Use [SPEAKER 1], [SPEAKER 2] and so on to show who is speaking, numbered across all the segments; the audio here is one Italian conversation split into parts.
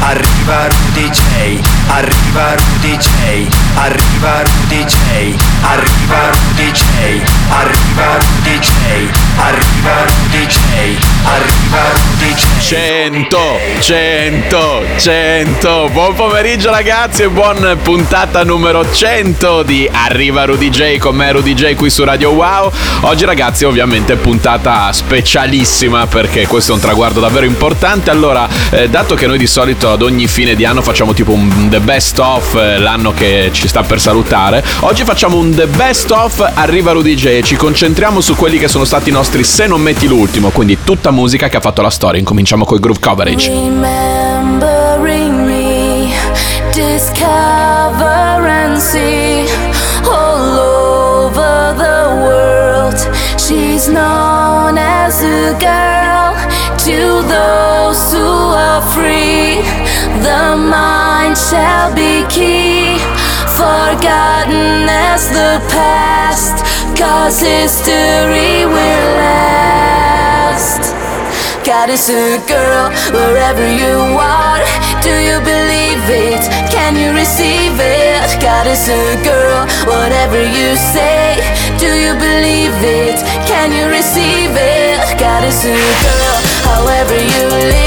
[SPEAKER 1] arriva Rudy J, arriva Rudy J, arriva Rudy J, arriva Rudy J, arriva Rudy J, arriva Rudy J, arriva Rudy J.
[SPEAKER 2] 100, 100, 100. Buon pomeriggio ragazzi e buon puntata numero 100 di Arriva Rudy J con me Rudy J qui su Radio Wow. Oggi ragazzi ovviamente puntata specialissima perché questo è un traguardo davvero importante. Allora, eh, dato che noi di solito ad ogni fine di anno facciamo tipo un the best of eh, l'anno che ci sta per salutare, oggi facciamo un the best of Arriva Rudy J ci concentriamo su quelli che sono stati i nostri se non metti l'ultimo, quindi tutta musica che ha fatto la storia. Incominciamo col groove coverage.
[SPEAKER 3] Remembering me, discover and see all over the world. She's known as a girl to those free. The mind shall be key, forgotten as the past, cause history will last. God is a girl wherever you are. Do you believe it? Can you receive it? God is a girl, whatever you say. Do you believe it? Can you receive it? God is a girl, however you live.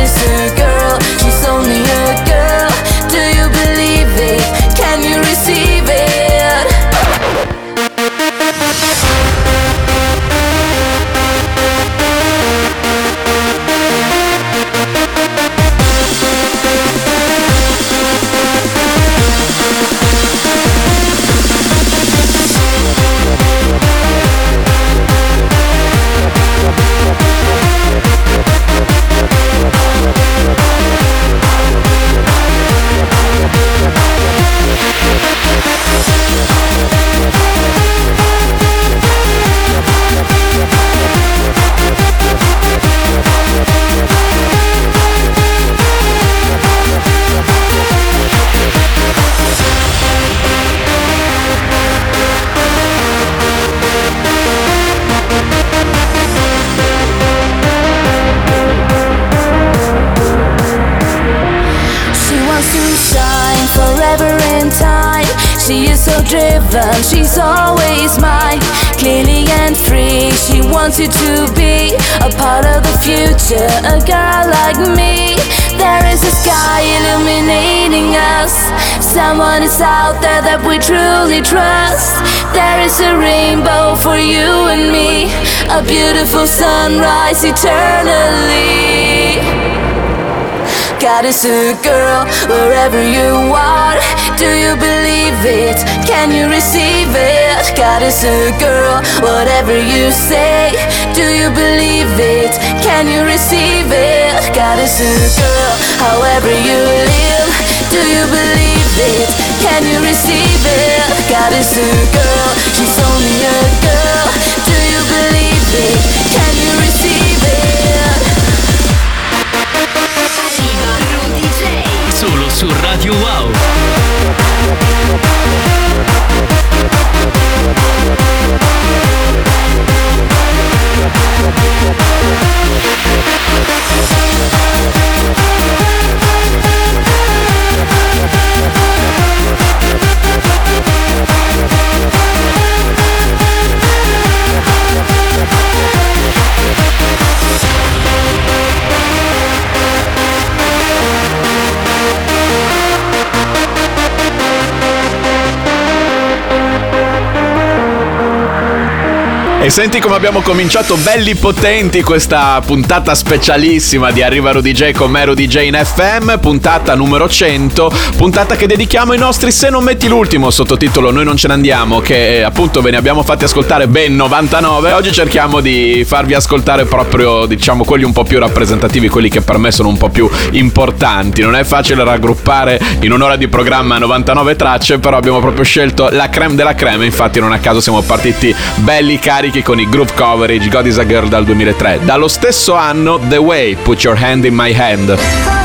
[SPEAKER 3] this is good. There that we truly trust. There is a rainbow for you and me, a beautiful sunrise eternally. God is a girl wherever you are. Do you believe it? Can you receive it? God is a girl, whatever you say. Do you believe it? Can you receive it? God is a girl, however you live. Do you believe it? Can you receive it? God is a girl, she's only a girl. Do you believe it? Can you receive it?
[SPEAKER 4] Solo su Radio Wow.
[SPEAKER 2] E senti come abbiamo cominciato belli potenti questa puntata specialissima di Arriva Rudy J con me Rudy J in FM, puntata numero 100, puntata che dedichiamo ai nostri Se non metti l'ultimo, sottotitolo Noi non ce ne andiamo, che eh, appunto ve ne abbiamo fatti ascoltare ben 99. Oggi cerchiamo di farvi ascoltare proprio, diciamo, quelli un po' più rappresentativi, quelli che per me sono un po' più importanti. Non è facile raggruppare in un'ora di programma 99 tracce, però abbiamo proprio scelto la creme della creme, infatti non a caso siamo partiti belli carichi con i groove coverage God is a Girl dal 2003. Dallo stesso anno The Way, Put Your Hand in My Hand.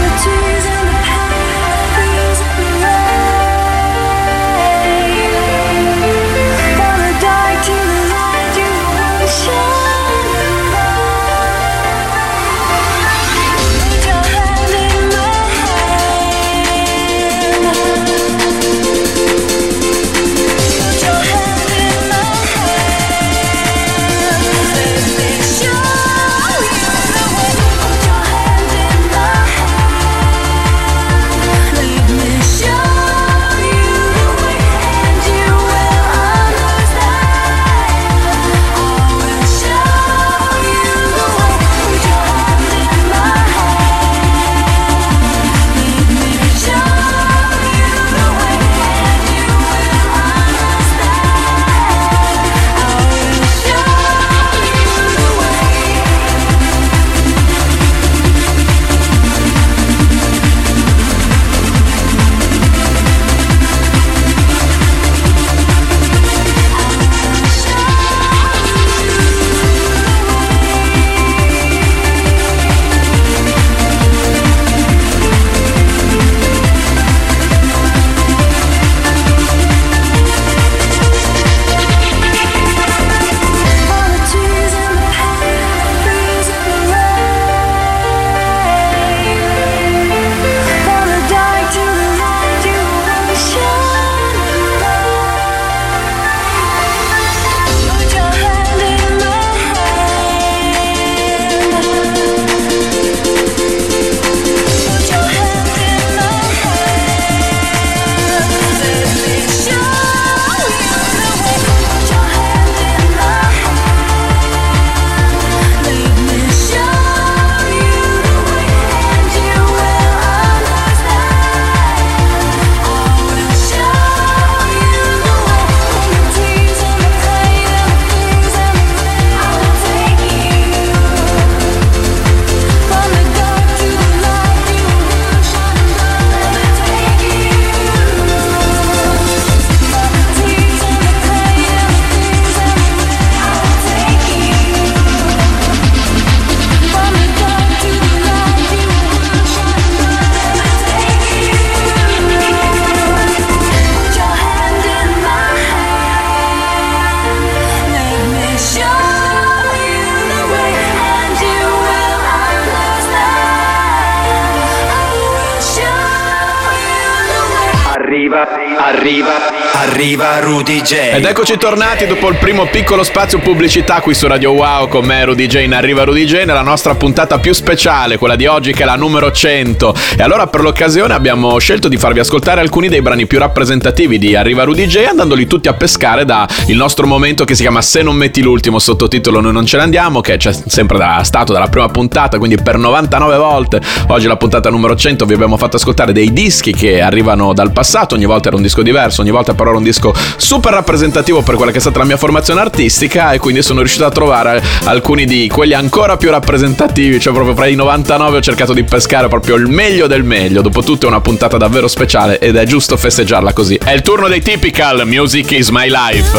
[SPEAKER 1] Arriva, arriva, arriva Rudy J.
[SPEAKER 2] Ed eccoci tornati dopo il primo piccolo spazio pubblicità qui su Radio Wow con me Rudy J in Arriva Rudy J nella nostra puntata più speciale, quella di oggi che è la numero 100. E allora per l'occasione abbiamo scelto di farvi ascoltare alcuni dei brani più rappresentativi di Arriva Rudy J andandoli tutti a pescare da il nostro momento che si chiama Se non metti l'ultimo sottotitolo noi non ce ne andiamo, che c'è sempre da, stato dalla prima puntata, quindi per 99 volte. Oggi la puntata numero 100 vi abbiamo fatto ascoltare dei dischi che arrivano dal passato, ogni volta era un disco diverso, ogni volta però era un disco super rappresentativo per quella che è stata la mia formazione artistica e quindi sono riuscito a trovare alcuni di quelli ancora più rappresentativi, cioè proprio fra i 99 ho cercato di pescare proprio il meglio del meglio. Dopotutto è una puntata davvero speciale ed è giusto festeggiarla così. È il turno dei typical Music is my life.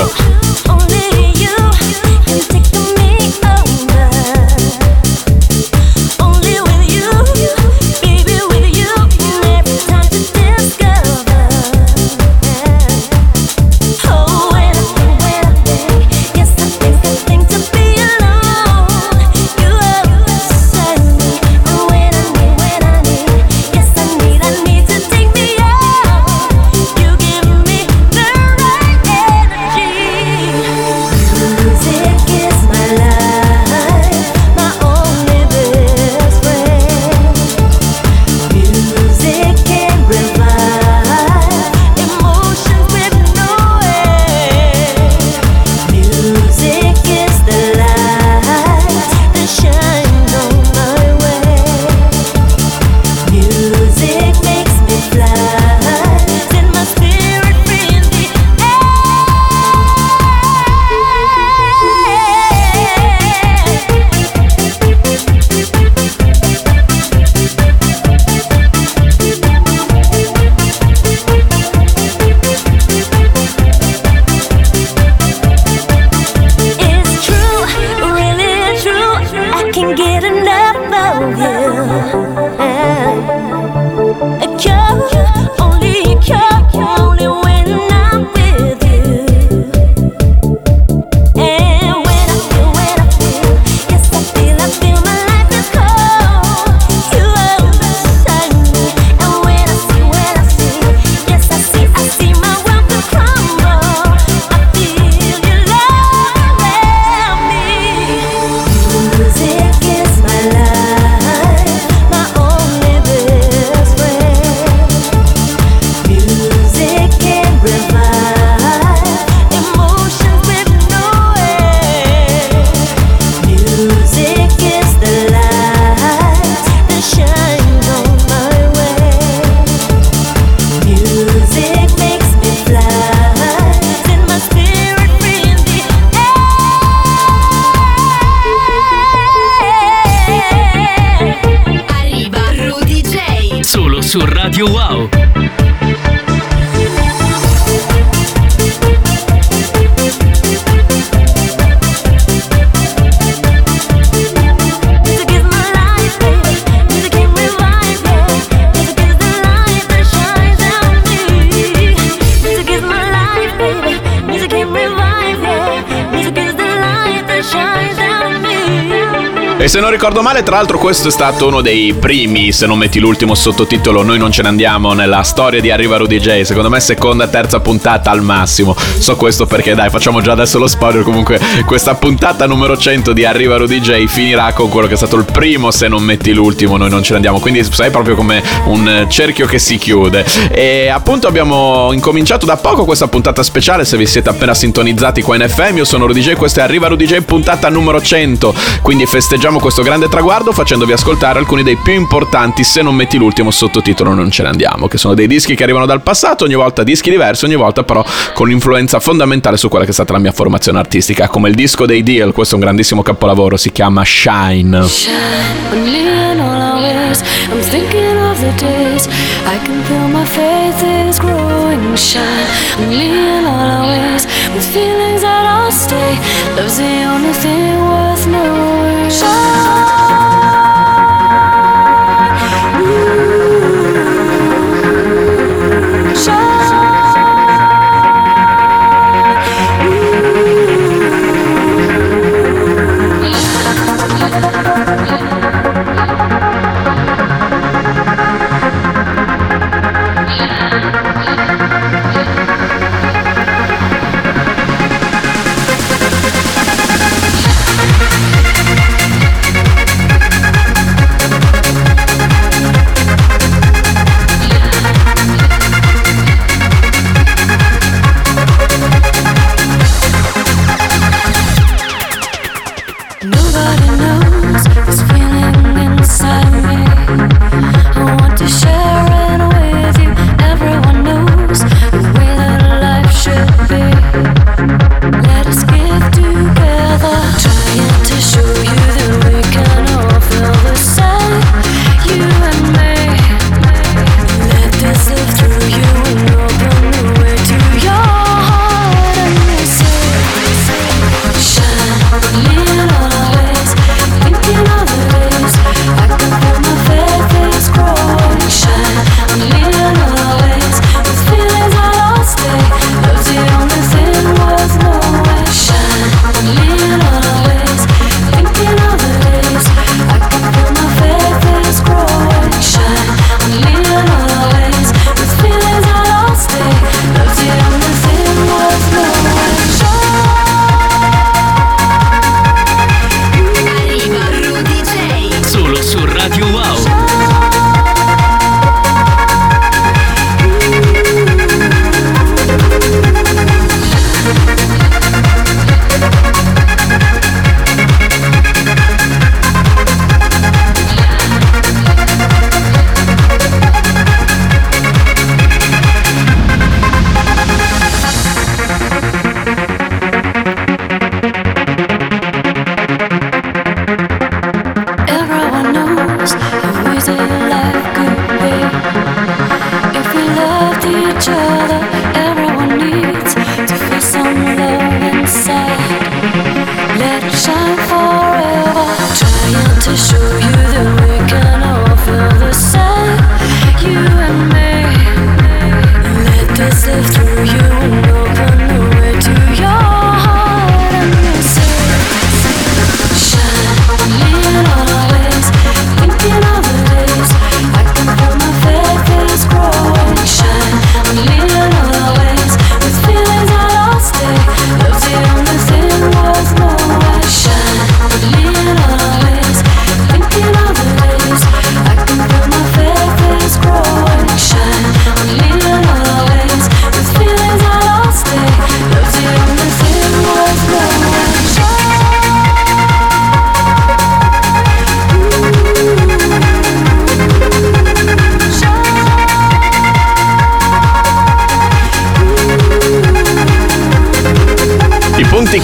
[SPEAKER 5] Only you can
[SPEAKER 2] se non ricordo male, tra l'altro, questo è stato uno dei primi, se non metti l'ultimo sottotitolo, noi non ce ne andiamo nella storia di Arriva Rudy J. Secondo me, seconda, terza puntata al massimo. So questo perché, dai, facciamo già adesso lo spoiler. Comunque, questa puntata numero 100 di Arriva Rudy J finirà con quello che è stato il primo, se non metti l'ultimo, noi non ce ne andiamo. Quindi, sai, proprio come un cerchio che si chiude. E appunto, abbiamo incominciato da poco questa puntata speciale. Se vi siete appena sintonizzati qua in FM, io sono Rudy J. Questa è Arriva Rudy J, puntata numero 100. Quindi, festeggiamo questo grande traguardo facendovi ascoltare alcuni dei più importanti, se non metti l'ultimo sottotitolo non ce ne andiamo, che sono dei dischi che arrivano dal passato, ogni volta dischi diversi, ogni volta però con un'influenza fondamentale su quella che è stata la mia formazione artistica, come il disco dei Deal, questo è un grandissimo capolavoro, si chiama Shine.
[SPEAKER 5] Shine a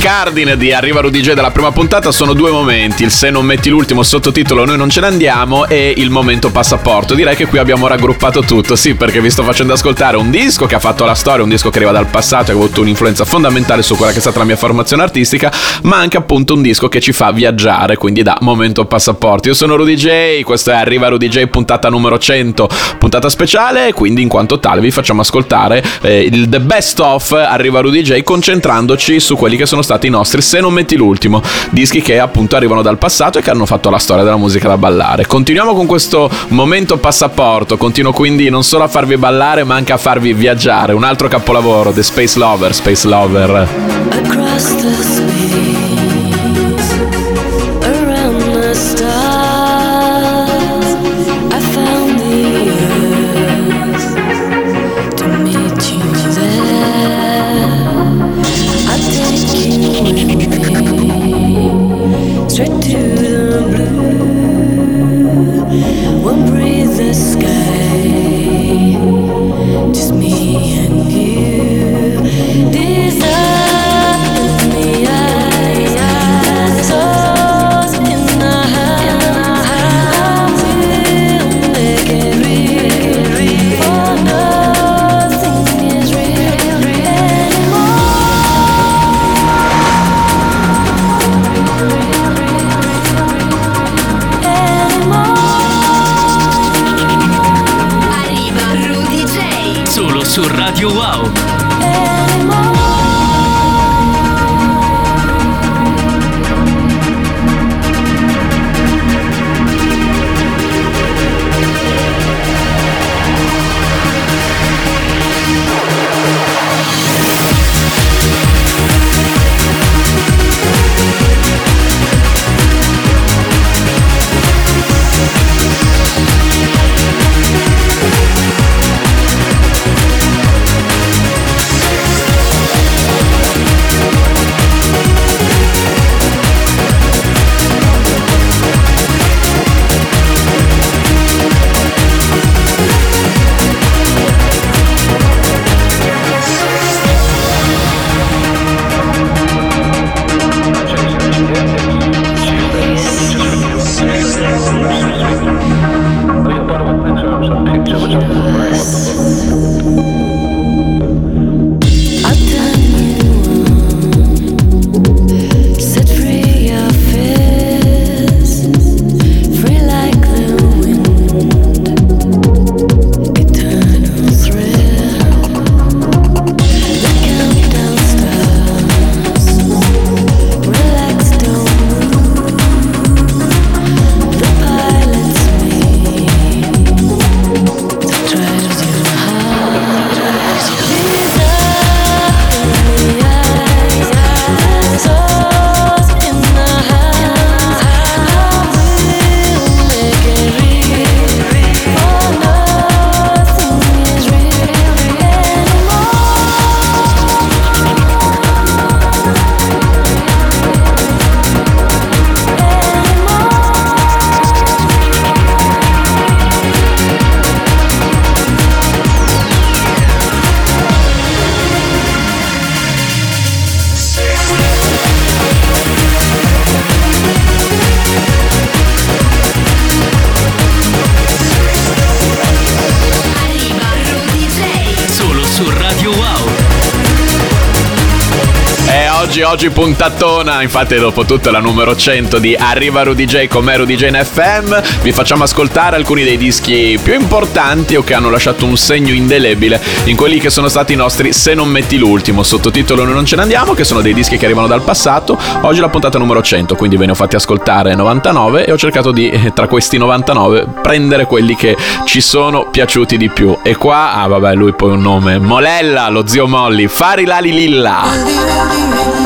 [SPEAKER 2] cardine di Arriva Rudy J della prima puntata sono due momenti, il se non metti l'ultimo sottotitolo noi non ce ne andiamo e il momento passaporto. Direi che qui abbiamo raggruppato tutto, sì, perché vi sto facendo ascoltare un disco che ha fatto la storia, un disco che arriva dal passato e ha avuto un'influenza fondamentale su quella che è stata la mia formazione artistica, ma anche appunto un disco che ci fa viaggiare, quindi da momento passaporto. Io sono Rudy J, questo è Arriva Rudy J puntata numero 100, puntata speciale, quindi in quanto tale vi facciamo ascoltare eh, il The Best of Arriva Rudy J concentrandoci su quelli che sono stati i nostri Se non metti l'ultimo, dischi che appunto arrivano dal passato e che hanno fatto la storia della musica da ballare. Continuiamo con questo momento passaporto, continuo quindi non solo a farvi ballare ma anche a farvi viaggiare. Un altro capolavoro, The Space Lover, Space Lover.
[SPEAKER 6] across the
[SPEAKER 2] oggi, oggi puntatona, infatti dopo tutto la numero 100 di Arriva Rudy J con me Rudy J in FM, vi facciamo ascoltare alcuni dei dischi più importanti o che hanno lasciato un segno indelebile in quelli che sono stati i nostri Se non metti l'ultimo, sottotitolo non ce ne andiamo, che sono dei dischi che arrivano dal passato, oggi la puntata numero 100, quindi ve ne ho fatti ascoltare 99 e ho cercato di, eh, tra questi 99, prendere quelli che ci sono piaciuti di più. E qua, ah vabbè, lui poi un nome, Molella, lo zio Molly, Fari Lali Lilla.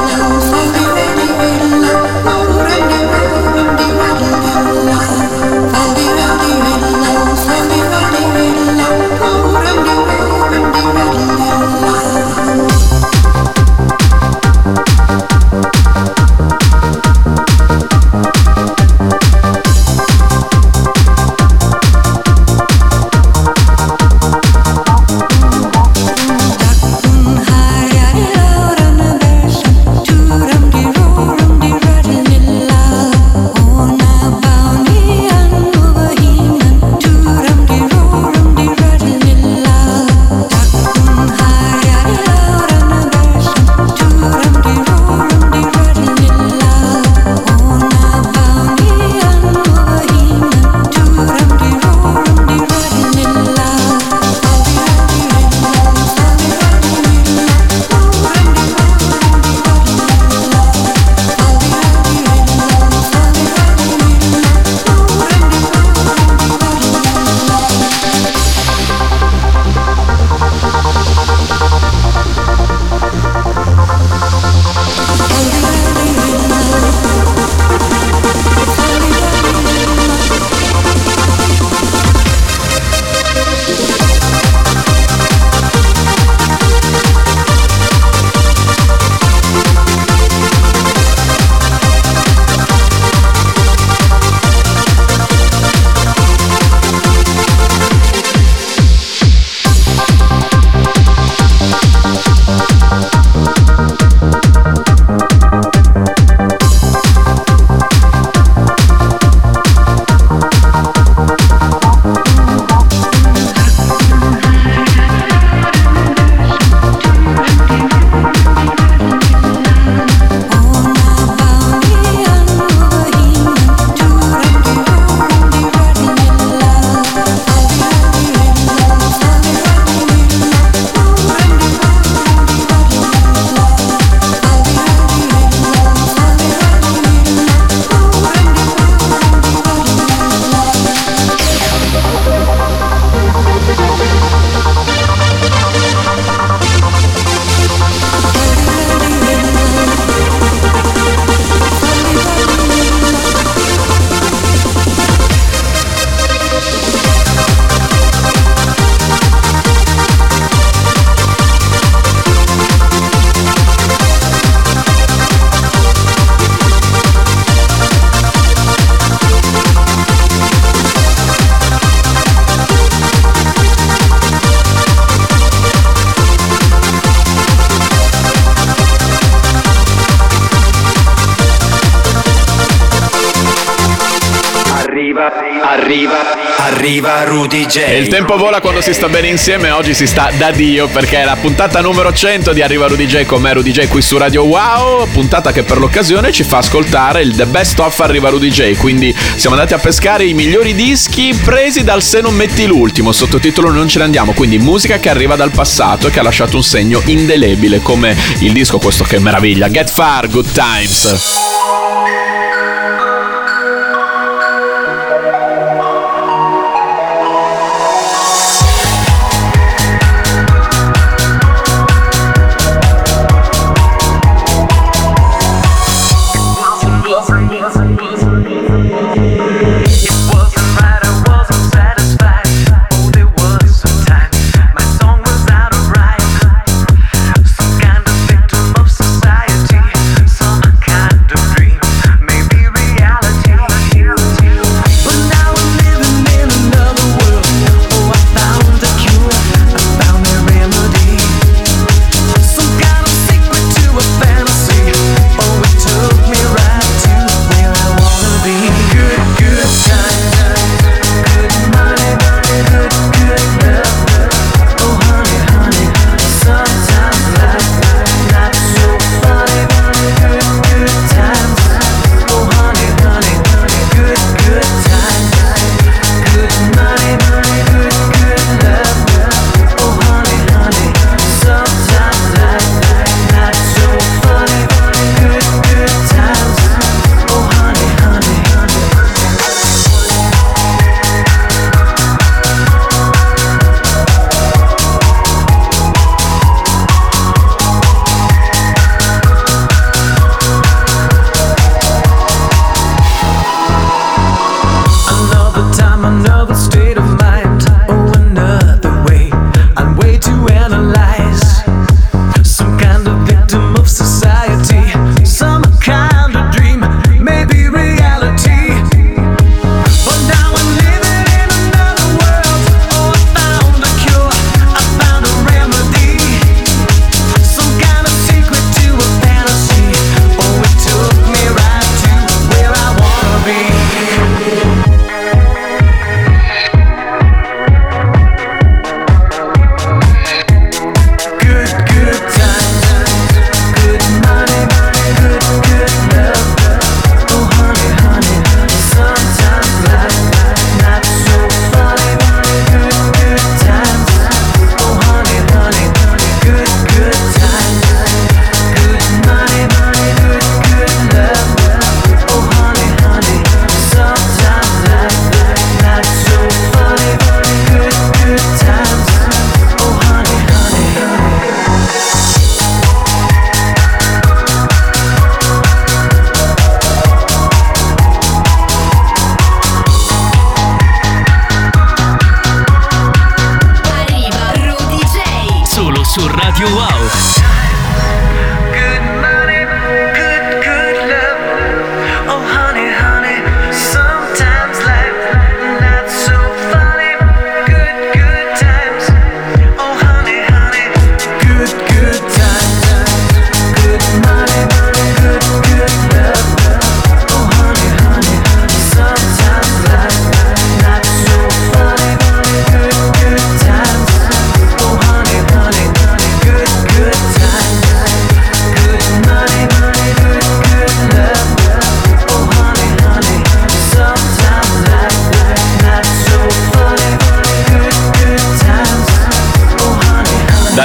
[SPEAKER 2] E il tempo vola quando si sta bene insieme. Oggi si sta da Dio perché è la puntata numero 100 di Arriva Rudy J con me Rudy J qui su Radio Wow. Puntata che per l'occasione ci fa ascoltare il The Best of Arriva Rudy J. Quindi siamo andati a pescare i migliori dischi presi dal Se non metti l'ultimo. Sottotitolo Non ce ne andiamo. Quindi musica che arriva dal passato e che ha lasciato un segno indelebile come il disco questo che meraviglia. Get Far, Good Times.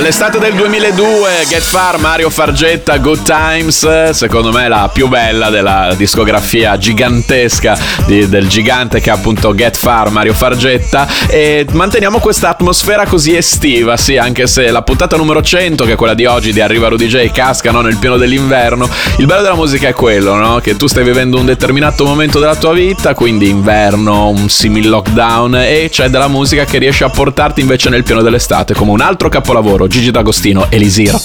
[SPEAKER 2] Dall'estate del 2002, Get Far, Mario Fargetta, Good Times, secondo me la più bella della discografia gigantesca di, del gigante che è appunto Get Far, Mario Fargetta e manteniamo questa atmosfera così estiva, sì, anche se la puntata numero 100, che è quella di oggi di Arriva Rudy J, casca no, nel pieno dell'inverno, il bello della musica è quello, no? Che tu stai vivendo un determinato momento della tua vita, quindi inverno, un simil lockdown e c'è della musica che riesce a portarti invece nel pieno dell'estate, come un altro capolavoro Gigi D'Agostino, Elisira.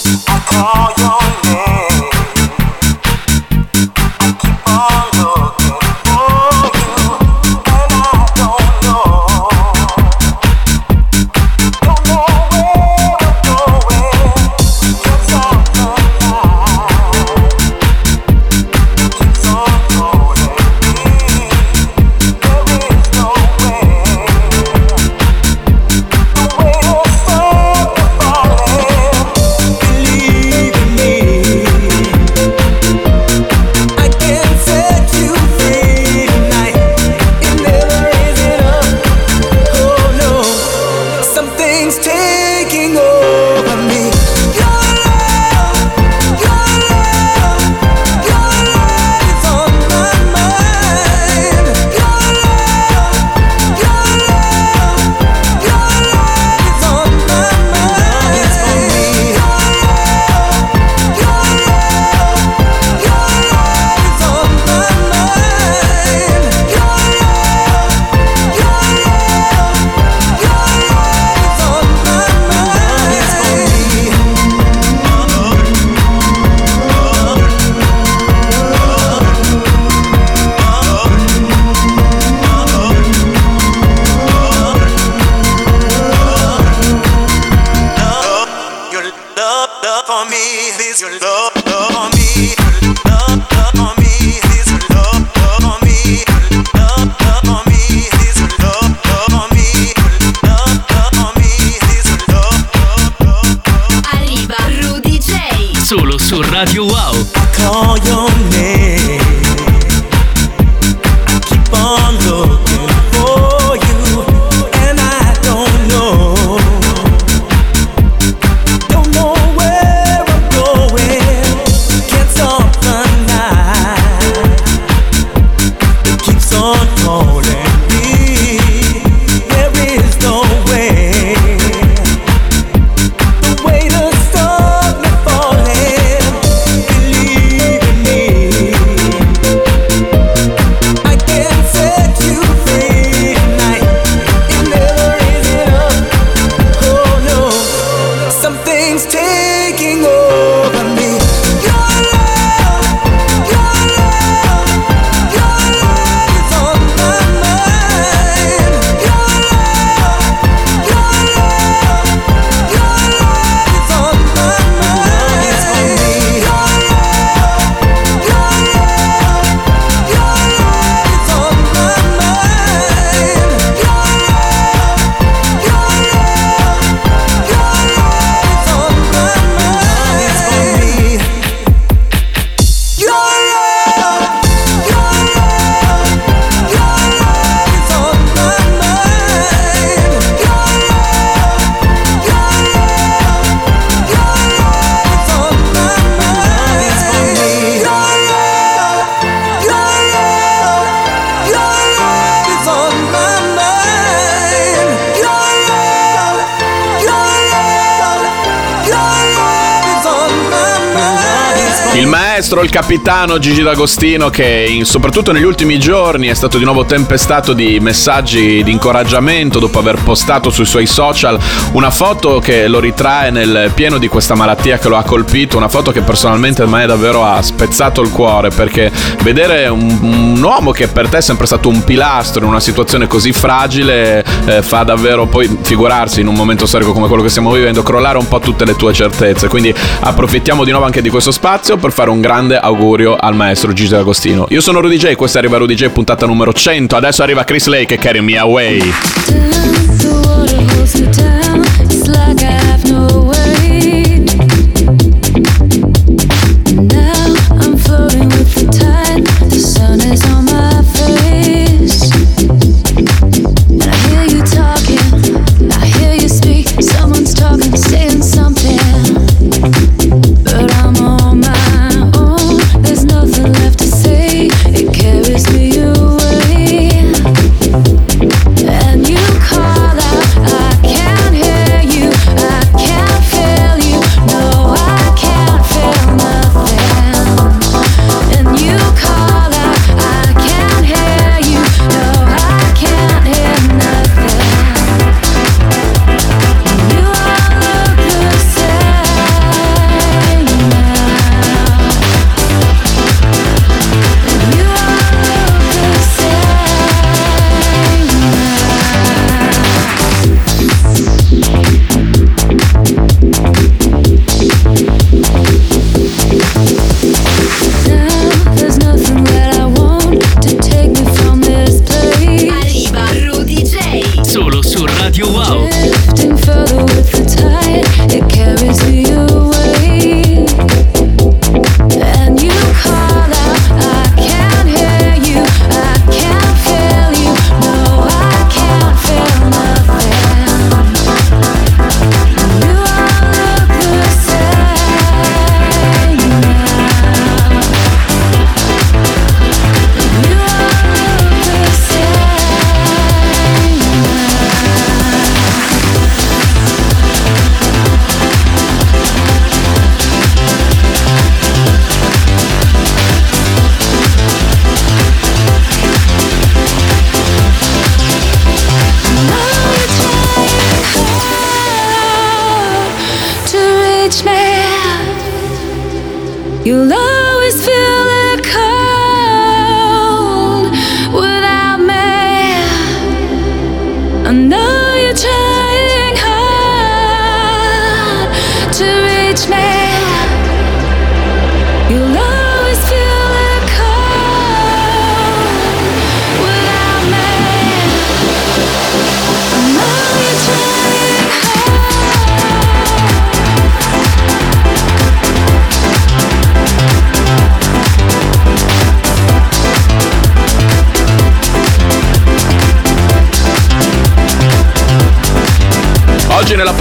[SPEAKER 2] Maestro, il capitano Gigi D'Agostino che in, soprattutto negli ultimi giorni è stato di nuovo tempestato di messaggi di incoraggiamento dopo aver postato sui suoi social una foto che lo ritrae nel pieno di questa malattia che lo ha colpito, una foto che personalmente a me davvero ha spezzato il cuore perché vedere un, un uomo che per te è sempre stato un pilastro in una situazione così fragile eh, fa davvero poi figurarsi in un momento storico come quello che stiamo vivendo crollare un po' tutte le tue certezze, quindi approfittiamo di nuovo anche di questo spazio per fare un grande grande augurio al maestro Gigi D'Agostino. Io sono Rudy J, questa arriva Rudy J puntata numero 100. Adesso arriva Chris Lake e Carry Me Away.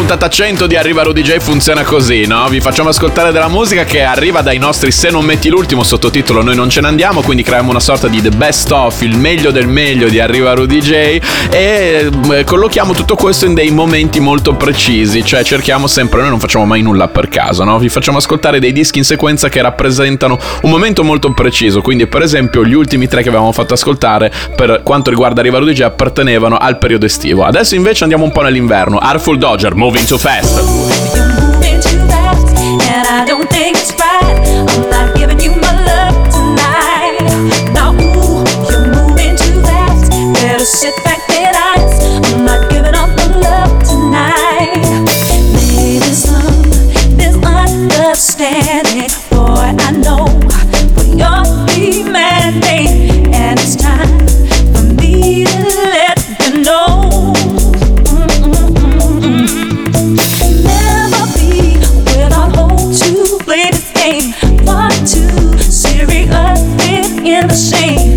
[SPEAKER 2] Puntata 100 di Arriva Rudy J funziona così, no? Vi facciamo ascoltare della musica che arriva dai nostri Se non metti l'ultimo sottotitolo Noi non ce ne andiamo, quindi creiamo una sorta di The Best Of, il meglio del meglio di Arriva Rudy J e eh, collochiamo tutto questo in dei momenti molto precisi, cioè cerchiamo sempre, noi non facciamo mai nulla per caso, no? Vi facciamo ascoltare dei dischi in sequenza che rappresentano un momento molto preciso, quindi per esempio gli ultimi tre che avevamo fatto ascoltare per quanto riguarda Arriva Rudy J appartenevano al periodo estivo. Adesso invece andiamo un po' nell'inverno. Artful Dodger, Moving Too Fast.
[SPEAKER 6] You're moving too fast, and I don't think it's right. I'm not giving you my love tonight. Now, you're moving too fast. Better sit in the shame.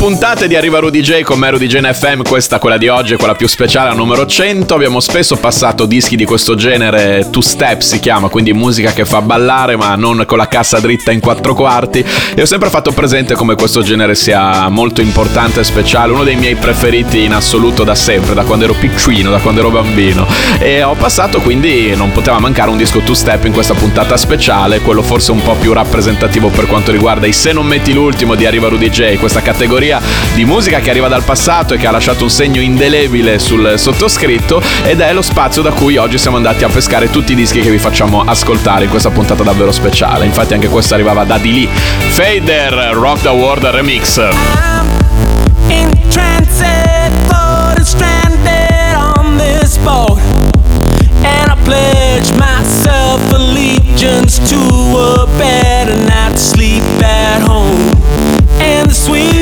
[SPEAKER 2] Puntate di Arriva Rudy J con me Rudy J in FM, questa quella di oggi è quella più speciale, numero 100. Abbiamo spesso passato dischi di questo genere, two step si chiama, quindi musica che fa ballare ma non con la cassa dritta in quattro quarti. E ho sempre fatto presente come questo genere sia molto importante e speciale, uno dei miei preferiti in assoluto da sempre, da quando ero piccino, da quando ero bambino. E ho passato quindi non poteva mancare un disco two step in questa puntata speciale, quello forse un po' più rappresentativo per quanto riguarda i Se non metti l'ultimo di Arriva Rudy J, questa categoria di musica che arriva dal passato e che ha lasciato un segno indelebile sul sottoscritto ed è lo spazio da cui oggi siamo andati a pescare tutti i dischi che vi facciamo ascoltare in questa puntata davvero speciale. Infatti anche questo arrivava da di lì. Fader, Rock the World Remix.
[SPEAKER 7] in transit. And I sleep at home. And the sweet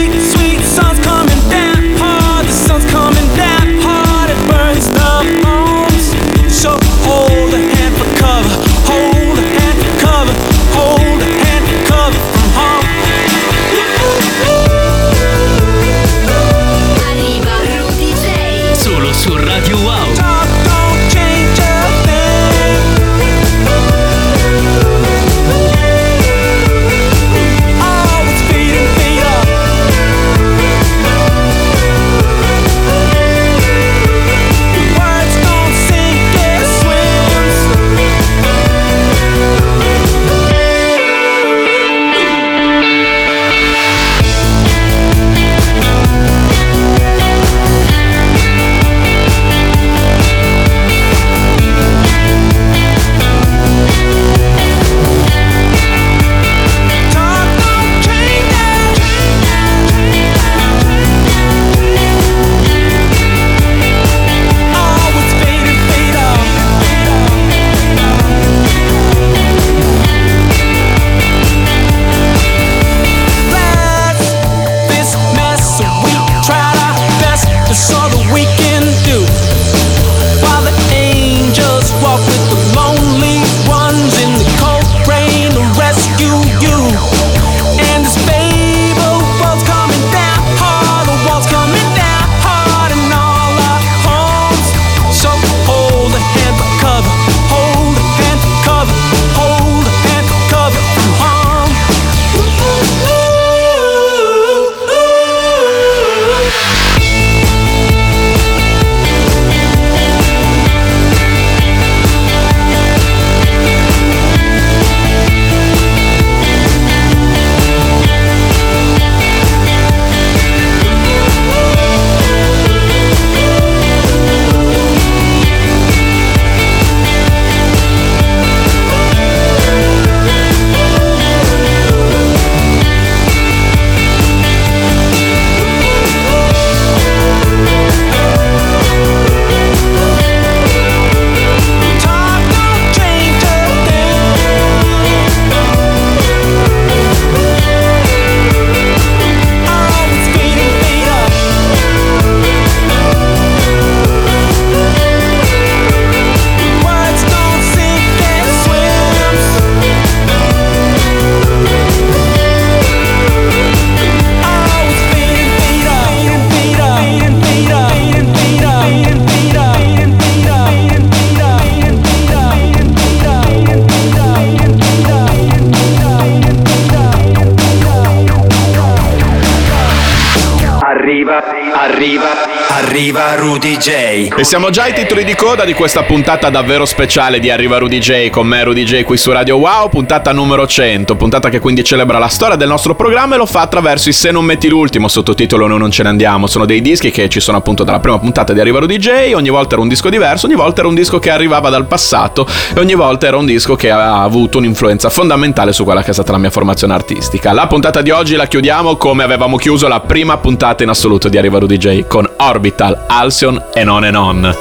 [SPEAKER 8] arriva Rudy J.
[SPEAKER 2] E siamo già ai titoli di coda di questa puntata davvero speciale di Arriva Rudy J. Con me Rudy J qui su Radio Wow, puntata numero 100, puntata che quindi celebra la storia del nostro programma e lo fa attraverso i Se non metti l'ultimo, sottotitolo Noi non ce ne andiamo, sono dei dischi che ci sono appunto dalla prima puntata di Arriva Rudy J, ogni volta era un disco diverso, ogni volta era un disco che arrivava dal passato e ogni volta era un disco che ha avuto un'influenza fondamentale su quella che è stata la mia formazione artistica. La puntata di oggi la chiudiamo come avevamo chiuso la prima puntata in assoluto di Arriva Rudy J con Orbital, Alcyon e Non e Non.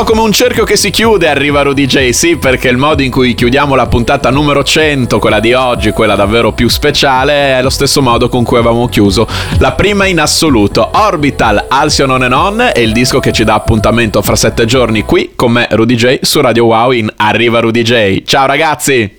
[SPEAKER 2] Po' come un cerchio che si chiude, arriva Rudy J, sì, perché il modo in cui chiudiamo la puntata numero 100, quella di oggi, quella davvero più speciale, è lo stesso modo con cui avevamo chiuso la prima in assoluto. Orbital, Alcyon On and On, è il disco che ci dà appuntamento fra sette giorni qui con me, Rudy J, su Radio Wow in Arriva Rudy J. Ciao ragazzi!